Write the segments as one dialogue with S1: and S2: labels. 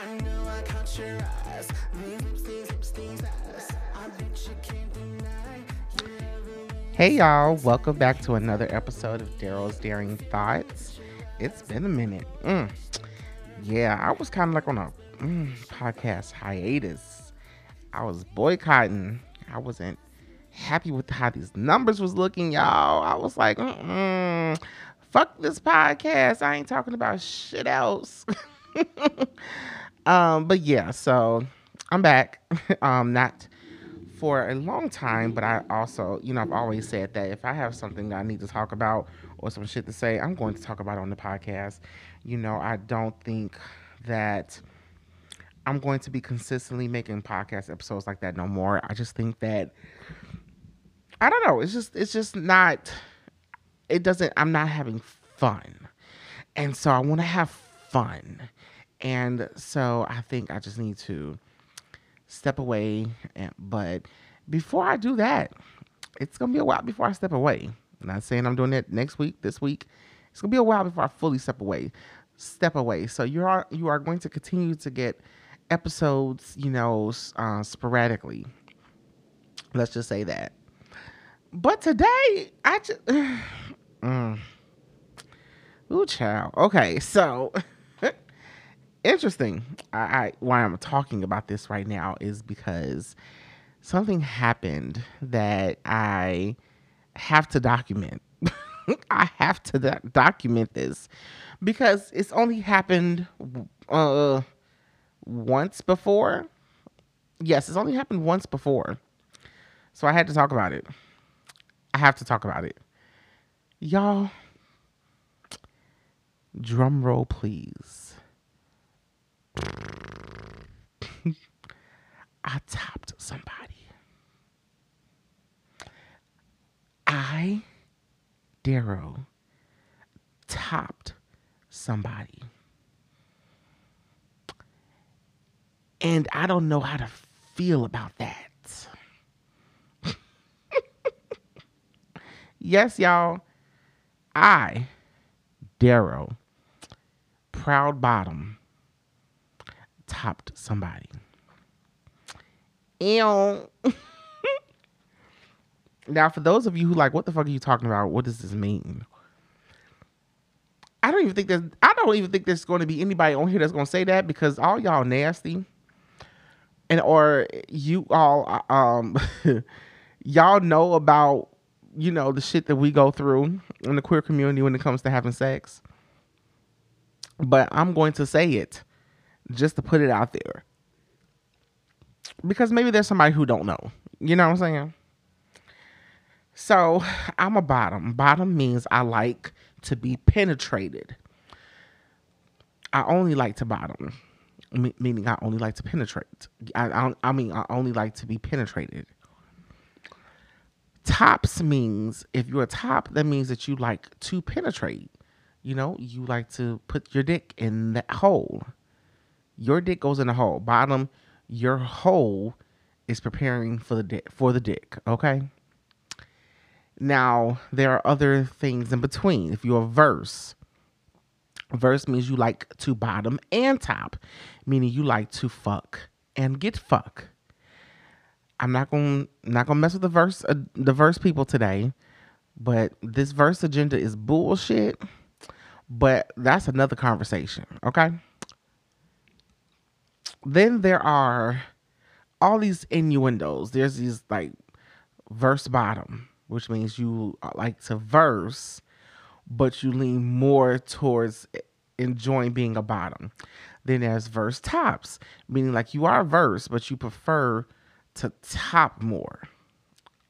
S1: I know I caught your eyes. These lips, these lips, these eyes. I bet you can't deny
S2: Hey y'all, welcome back to another episode of Daro's Daring Thoughts. It's been a minute. Mm. Yeah, I was kind of like on a mm, podcast hiatus. I was boycotting. I wasn't happy with how these numbers was looking, y'all. I was like, Mm-mm, fuck this podcast. I ain't talking about shit else. um, but yeah, so I'm back. um, not for a long time, but I also, you know, I've always said that if I have something that I need to talk about or some shit to say, I'm going to talk about on the podcast. You know, I don't think that I'm going to be consistently making podcast episodes like that no more. I just think that I don't know, it's just it's just not it doesn't I'm not having fun. And so I want to have fun. And so I think I just need to step away. And, but before I do that, it's gonna be a while before I step away. I'm not saying I'm doing it next week, this week. It's gonna be a while before I fully step away. Step away. So you are you are going to continue to get episodes, you know, uh, sporadically. Let's just say that. But today, I just. mm. Ooh, child. Okay, so interesting. I, I why I'm talking about this right now is because something happened that I have to document. I have to do- document this because it's only happened uh once before. Yes, it's only happened once before. So I had to talk about it. I have to talk about it. Y'all drum roll please. I topped somebody. I, Daro, topped somebody. And I don't know how to feel about that. yes, y'all. I, Daro, proud bottom, topped somebody. Ew. now, for those of you who like, what the fuck are you talking about? What does this mean? I don't even think there's. I don't even think there's going to be anybody on here that's going to say that because all y'all nasty, and or you all um, y'all know about you know the shit that we go through in the queer community when it comes to having sex. But I'm going to say it just to put it out there because maybe there's somebody who don't know. You know what I'm saying? So I'm a bottom. Bottom means I like to be penetrated. I only like to bottom, me- meaning I only like to penetrate. I, I, I mean, I only like to be penetrated. Tops means if you're a top, that means that you like to penetrate. You know, you like to put your dick in that hole. Your dick goes in the hole. Bottom, your hole is preparing for the dick for the dick. Okay. Now there are other things in between. If you're a verse, verse means you like to bottom and top, meaning you like to fuck and get fuck. I'm not gonna not gonna mess with the verse uh, the verse people today, but this verse agenda is bullshit. But that's another conversation. Okay. Then there are all these innuendos. There's these like verse bottom, which means you uh, like to verse, but you lean more towards enjoying being a bottom. Then there's verse tops, meaning like you are verse, but you prefer to top more.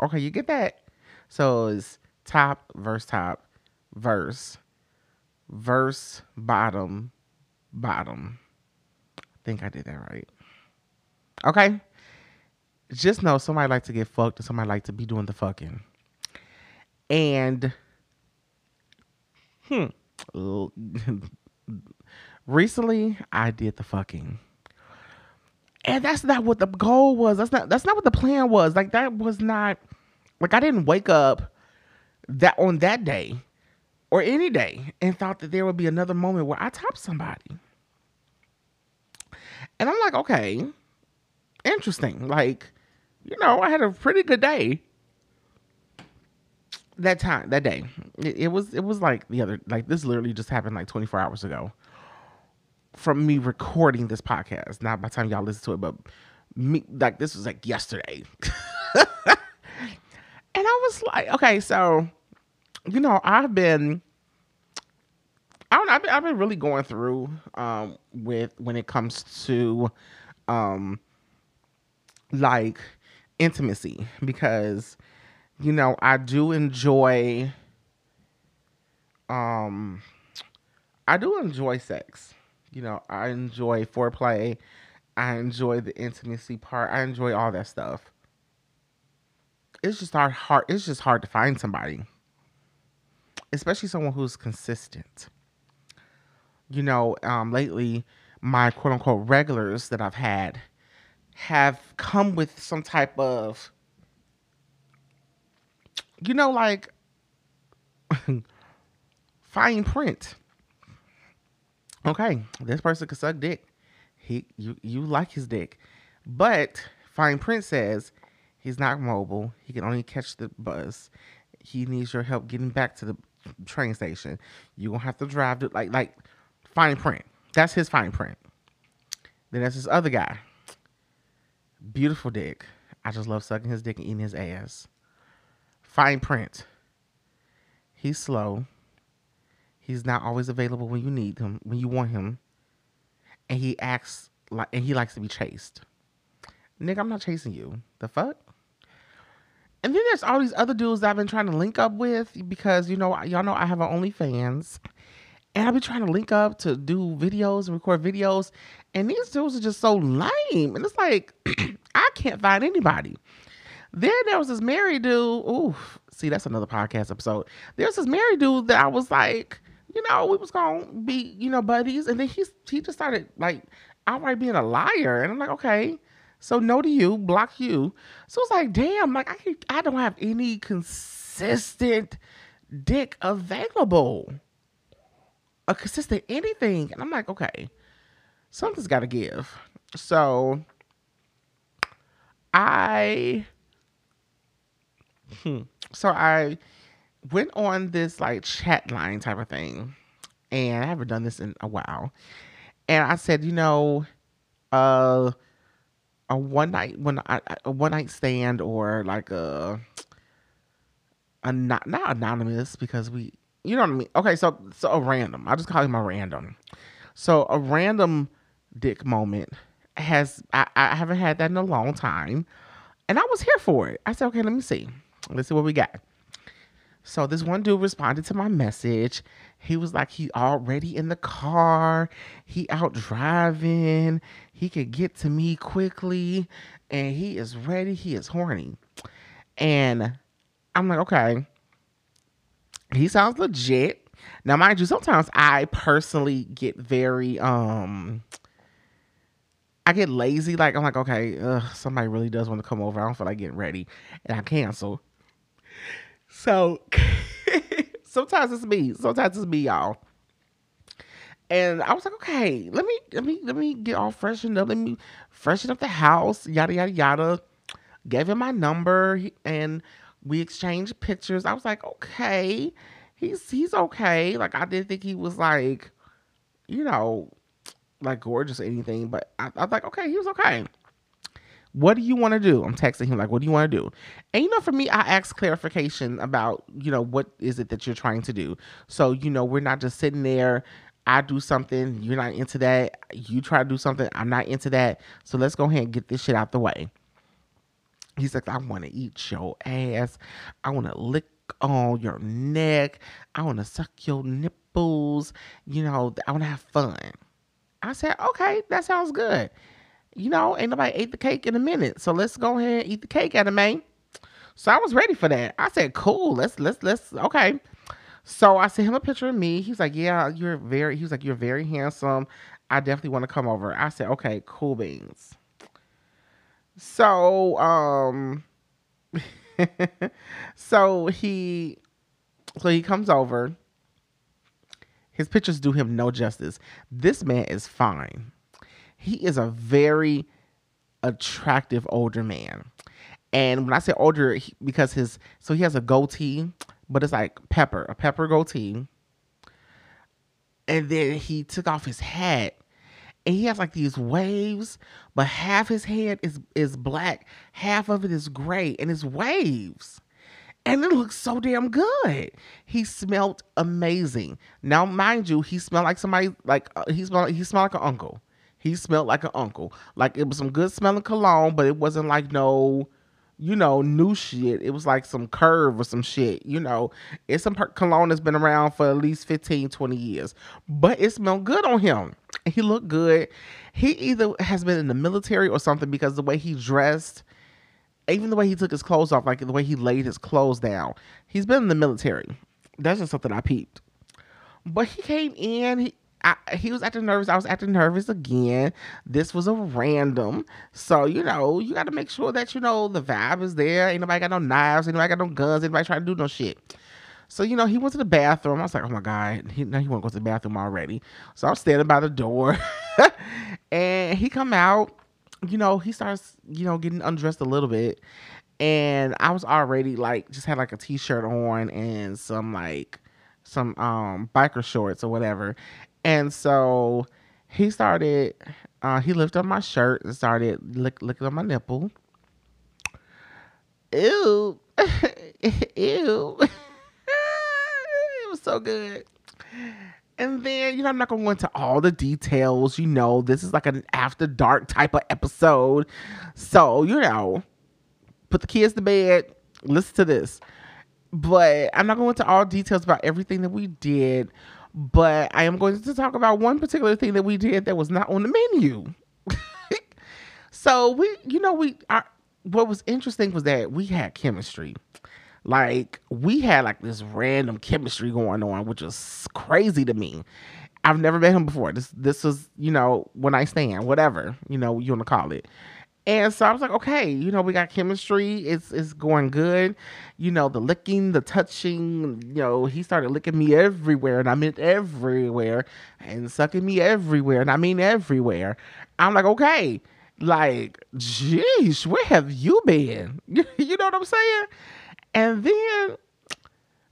S2: Okay, you get that? So it's top, verse, top, verse, verse, bottom, bottom. Think I did that right. Okay. Just know somebody like to get fucked and somebody like to be doing the fucking. And hmm. Recently I did the fucking. And that's not what the goal was. That's not that's not what the plan was. Like that was not like I didn't wake up that on that day or any day and thought that there would be another moment where I top somebody. And I'm like, okay, interesting. Like, you know, I had a pretty good day that time that day. It, it, was it was like the other like this literally just happened like 24 hours ago from me recording this podcast. Not by the time y'all listen to it but me like this was like yesterday. And i was like okay so you know i've been i don't i've been, I've been really going through um with when it comes to um like intimacy because you know, I do enjoy um I do enjoy sex. You know, I enjoy foreplay. I enjoy the intimacy part. I enjoy all that stuff. It's just hard, hard it's just hard to find somebody. Especially someone who's consistent. You know, um lately my quote unquote regulars that I've had have come with some type of you know, like fine print. Okay, this person could suck dick. He you you like his dick. But fine print says he's not mobile. He can only catch the bus. He needs your help getting back to the train station. You're gonna have to drive to like like fine print. That's his fine print. Then there's this other guy. Beautiful dick. I just love sucking his dick and eating his ass. Fine print. He's slow. He's not always available when you need him, when you want him. And he acts like and he likes to be chased. Nick, I'm not chasing you. The fuck? And then there's all these other dudes that I've been trying to link up with because you know y'all know I have an OnlyFans. And I've been trying to link up to do videos and record videos. And these dudes are just so lame. And it's like, I can't find anybody. Then there was this married dude. Ooh, see, that's another podcast episode. There's this married dude that I was like, you know, we was gonna be, you know, buddies, and then he's he just started like outright being a liar, and I'm like, okay, so no to you, block you. So it's like, damn, like I I don't have any consistent dick available, a consistent anything, and I'm like, okay, something's got to give. So I Hmm. So I went on this like chat line type of thing, and I haven't done this in a while. And I said, you know, uh, a one night when I a one night stand or like a a not not anonymous because we you know what I mean. Okay, so so a random. I'll just call him a random. So a random dick moment has I, I haven't had that in a long time, and I was here for it. I said, okay, let me see. Let's see what we got. So this one dude responded to my message. He was like, he already in the car. He out driving. He could get to me quickly. And he is ready. He is horny. And I'm like, okay. He sounds legit. Now, mind you, sometimes I personally get very um I get lazy. Like I'm like, okay, ugh, somebody really does want to come over. I don't feel like getting ready, and I cancel. So sometimes it's me. Sometimes it's me, y'all. And I was like, okay, let me let me let me get all freshened up. Let me freshen up the house. Yada yada yada. Gave him my number and we exchanged pictures. I was like, okay, he's he's okay. Like I didn't think he was like, you know, like gorgeous or anything, but I, I was like, okay, he was okay. What do you want to do? I'm texting him like, what do you want to do? And you know, for me, I ask clarification about, you know, what is it that you're trying to do? So, you know, we're not just sitting there. I do something, you're not into that. You try to do something, I'm not into that. So let's go ahead and get this shit out the way. He's like, I want to eat your ass. I want to lick on your neck. I want to suck your nipples. You know, I want to have fun. I said, okay, that sounds good you know, ain't nobody ate the cake in a minute. So let's go ahead and eat the cake at a man. So I was ready for that. I said, cool, let's let's let's okay. So I sent him a picture of me. He was like, Yeah, you're very he was like, You're very handsome. I definitely want to come over. I said, Okay, cool beans. So um so he so he comes over. His pictures do him no justice. This man is fine he is a very attractive older man. And when I say older, he, because his so he has a goatee, but it's like pepper, a pepper goatee. And then he took off his hat, and he has like these waves, but half his head is is black, half of it is gray, and it's waves. And it looks so damn good. He smelled amazing. Now, mind you, he smelled like somebody like uh, he smelled he smelled like an uncle. He smelled like an uncle. Like it was some good smelling cologne, but it wasn't like no, you know, new shit. It was like some curve or some shit. You know, it's some per- cologne that's been around for at least 15, 20 years. But it smelled good on him. He looked good. He either has been in the military or something because the way he dressed, even the way he took his clothes off, like the way he laid his clothes down, he's been in the military. That's just something I peeped. But he came in. He, I, he was acting nervous. I was acting nervous again. This was a random. So, you know, you got to make sure that, you know, the vibe is there. Ain't nobody got no knives. Ain't nobody got no guns. Ain't nobody trying to do no shit. So, you know, he went to the bathroom. I was like, oh my God. He, now he want to go to the bathroom already. So I'm standing by the door. and he come out. You know, he starts, you know, getting undressed a little bit. And I was already like, just had like a t-shirt on and some like, some um biker shorts or whatever and so he started, uh, he lifted up my shirt and started lick, licking on my nipple. Ew. Ew. it was so good. And then, you know, I'm not going to go into all the details. You know, this is like an after dark type of episode. So, you know, put the kids to bed, listen to this. But I'm not going into all details about everything that we did but I am going to talk about one particular thing that we did that was not on the menu. so we, you know, we are. What was interesting was that we had chemistry. Like we had like this random chemistry going on, which was crazy to me. I've never met him before. This this was, you know, when I stand, whatever, you know, you want to call it. And so I was like, okay, you know, we got chemistry. It's it's going good. You know, the licking, the touching, you know, he started licking me everywhere, and I meant everywhere, and sucking me everywhere, and I mean everywhere. I'm like, okay, like, geez, where have you been? you know what I'm saying? And then,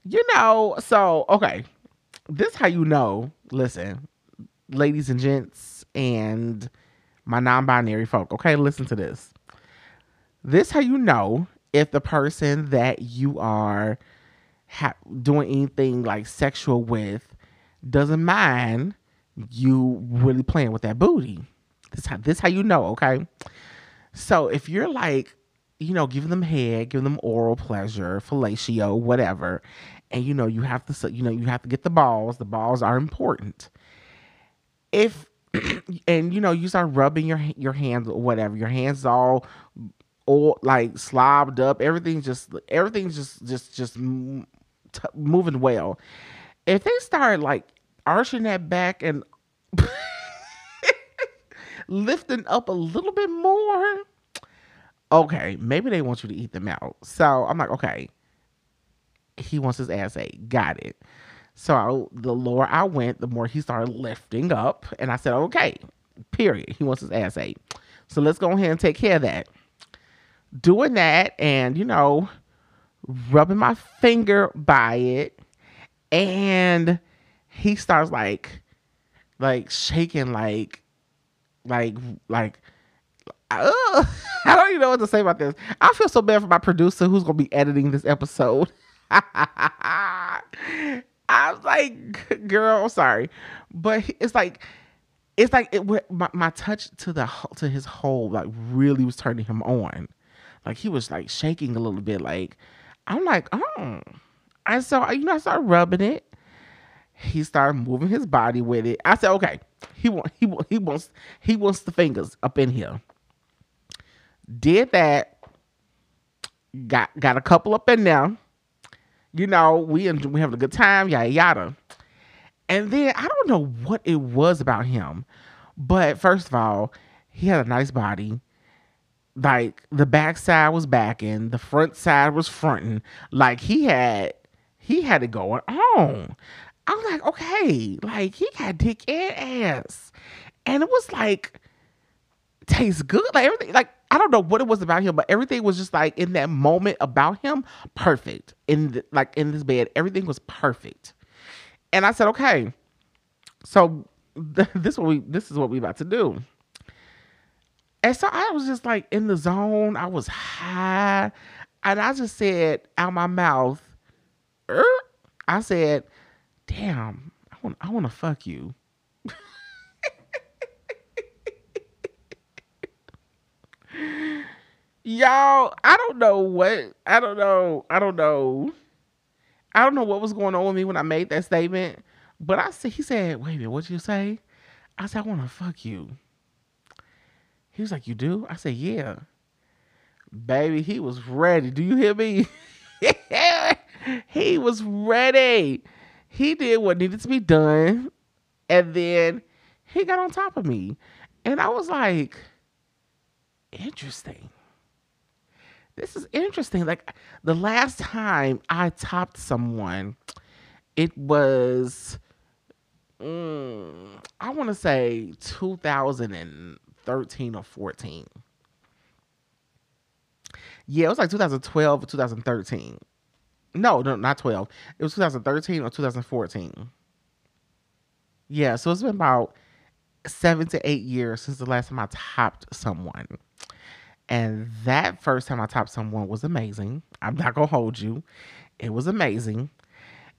S2: you know, so okay, this how you know. Listen, ladies and gents, and my non-binary folk. Okay, listen to this. This how you know if the person that you are ha- doing anything like sexual with doesn't mind you really playing with that booty. This how this how you know, okay? So if you're like, you know, giving them head, giving them oral pleasure, fellatio, whatever, and you know you have to, you know, you have to get the balls. The balls are important. If and you know you start rubbing your your hands or whatever your hands all all like slobbed up. Everything's just everything's just just just moving well. If they start like arching that back and lifting up a little bit more okay maybe they want you to eat them out. So i'm like okay. He wants his ass ate. Got it so I, the lower I went, the more he started lifting up. And I said, okay, period. He wants his ass ate. So let's go ahead and take care of that. Doing that and, you know, rubbing my finger by it. And he starts like, like shaking, like, like, like, uh, I don't even know what to say about this. I feel so bad for my producer who's going to be editing this episode. I was like, girl, sorry, but it's like, it's like it. My, my touch to the to his hole like really was turning him on, like he was like shaking a little bit. Like I'm like, oh, and so you know I started rubbing it. He started moving his body with it. I said, okay, he want he he wants he wants the fingers up in here. Did that. Got got a couple up in there you know, we and we having a good time, yada yada. And then I don't know what it was about him, but first of all, he had a nice body. Like the back side was backing, the front side was fronting. Like he had he had it going on. I was like, okay, like he got dick and ass. And it was like tastes good. Like everything, like I don't know what it was about him, but everything was just like in that moment about him, perfect. In the, like in this bed, everything was perfect. And I said, okay, so th- this what we this is what we about to do. And so I was just like in the zone. I was high, and I just said out my mouth, "Er?" I said, "Damn, I want I want to fuck you." Y'all, I don't know what I don't know. I don't know. I don't know what was going on with me when I made that statement. But I said he said, wait a minute, what'd you say? I said, I wanna fuck you. He was like, You do? I said, Yeah. Baby, he was ready. Do you hear me? he was ready. He did what needed to be done. And then he got on top of me. And I was like, interesting this is interesting. Like the last time I topped someone, it was, mm, I want to say 2013 or 14. Yeah, it was like 2012 or 2013. No, no, not 12. It was 2013 or 2014. Yeah, so it's been about seven to eight years since the last time I topped someone. And that first time I topped someone was amazing. I'm not going to hold you. It was amazing.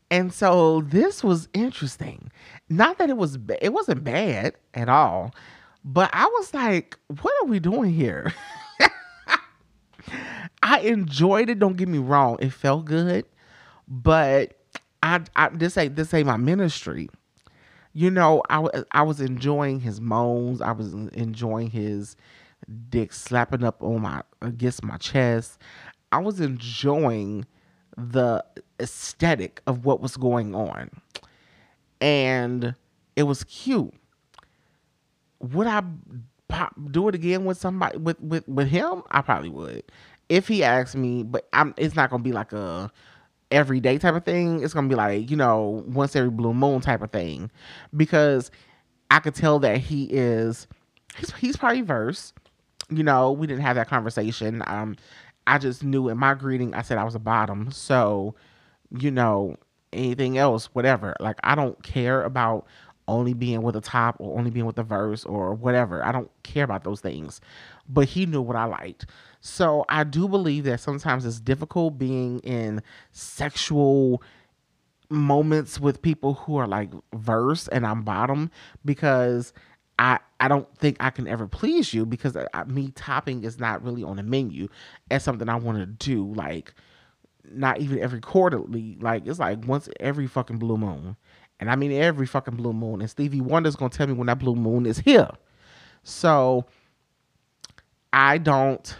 S2: And so this was interesting. Not that it was it wasn't bad at all, but I was like, what are we doing here? I enjoyed it, don't get me wrong. It felt good, but I, I this ain't this ain't my ministry. You know, I, I was enjoying his moans. I was enjoying his dick slapping up on my against my chest. I was enjoying the aesthetic of what was going on. And it was cute. Would I pop, do it again with somebody with, with with him? I probably would. If he asked me, but I'm it's not gonna be like a everyday type of thing. It's gonna be like, you know, once every blue moon type of thing. Because I could tell that he is he's he's probably verse you know, we didn't have that conversation. Um, I just knew in my greeting, I said I was a bottom. So, you know, anything else, whatever. Like, I don't care about only being with the top or only being with the verse or whatever. I don't care about those things. But he knew what I liked. So, I do believe that sometimes it's difficult being in sexual moments with people who are like verse and I'm bottom because I I don't think I can ever please you because I, I- me topping is not really on the menu. As something I want to do like not even every quarterly. Like it's like once every fucking blue moon. And I mean every fucking blue moon. And Stevie Wonder's gonna tell me when that blue moon is here. So I don't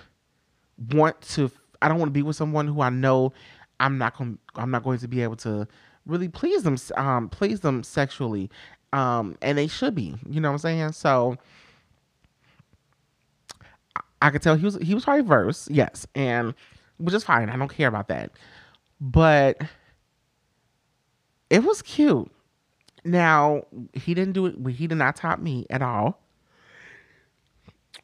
S2: want to I don't want to be with someone who I know I'm not going I'm not going to be able to really please them um please them sexually um and they should be you know what I'm saying? So I could tell he was he was probably verse yes and which is fine I don't care about that. But it was cute. Now he didn't do it he did not top me at all.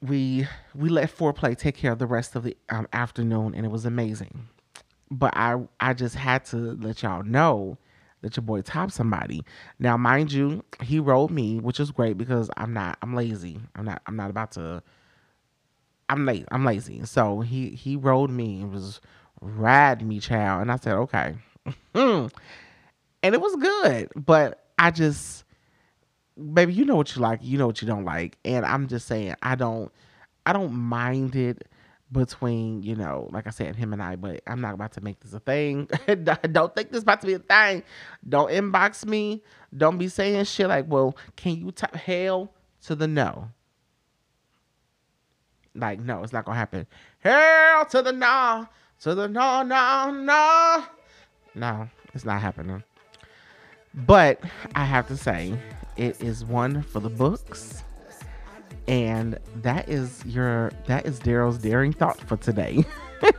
S2: We we let foreplay take care of the rest of the um, afternoon and it was amazing. But i i just had to let y'all know that your boy topped somebody. Now mind you he rolled me which is great because i'm not i'm lazy. I'm not i'm not about to i'm late i'm lazy. So he he rolled me and was rad me child. And i said okay. And it was good but i just baby, you know what you like, you know what you don't like, and I'm just saying, I don't, I don't mind it between, you know, like I said, him and I, but I'm not about to make this a thing. don't think this about to be a thing. Don't inbox me. Don't be saying shit like, well, can you type hell to the no? Like, no, it's not gonna happen. Hell to the no, to the no, no, no. No, it's not happening. But I have to say, it is one for the books. And that is your that is Daro's daring thought for today.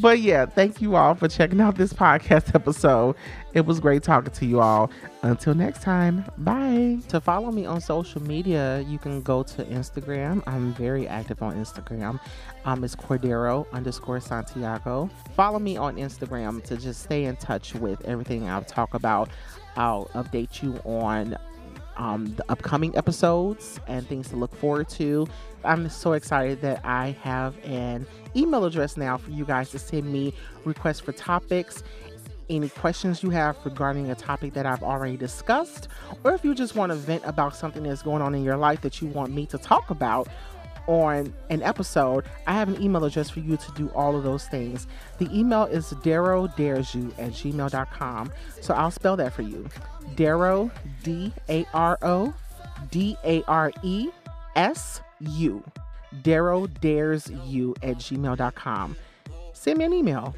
S2: But yeah, thank you all for checking out this podcast episode. It was great talking to you all. Until next time, bye. To follow me on social media, you can go to Instagram. I'm very active on Instagram. Um, it's Cordero underscore Santiago. Follow me on Instagram to just stay in touch with everything I'll talk about. I'll update you on um, the upcoming episodes and things to look forward to. I'm so excited that I have an email address now for you guys to send me requests for topics. Any questions you have regarding a topic that I've already discussed, or if you just want to vent about something that's going on in your life that you want me to talk about on an episode, I have an email address for you to do all of those things. The email is Daro Dares You at gmail.com. So I'll spell that for you. Daro, D A R O, D A R E S U. Daro Dares You at gmail.com. Send me an email.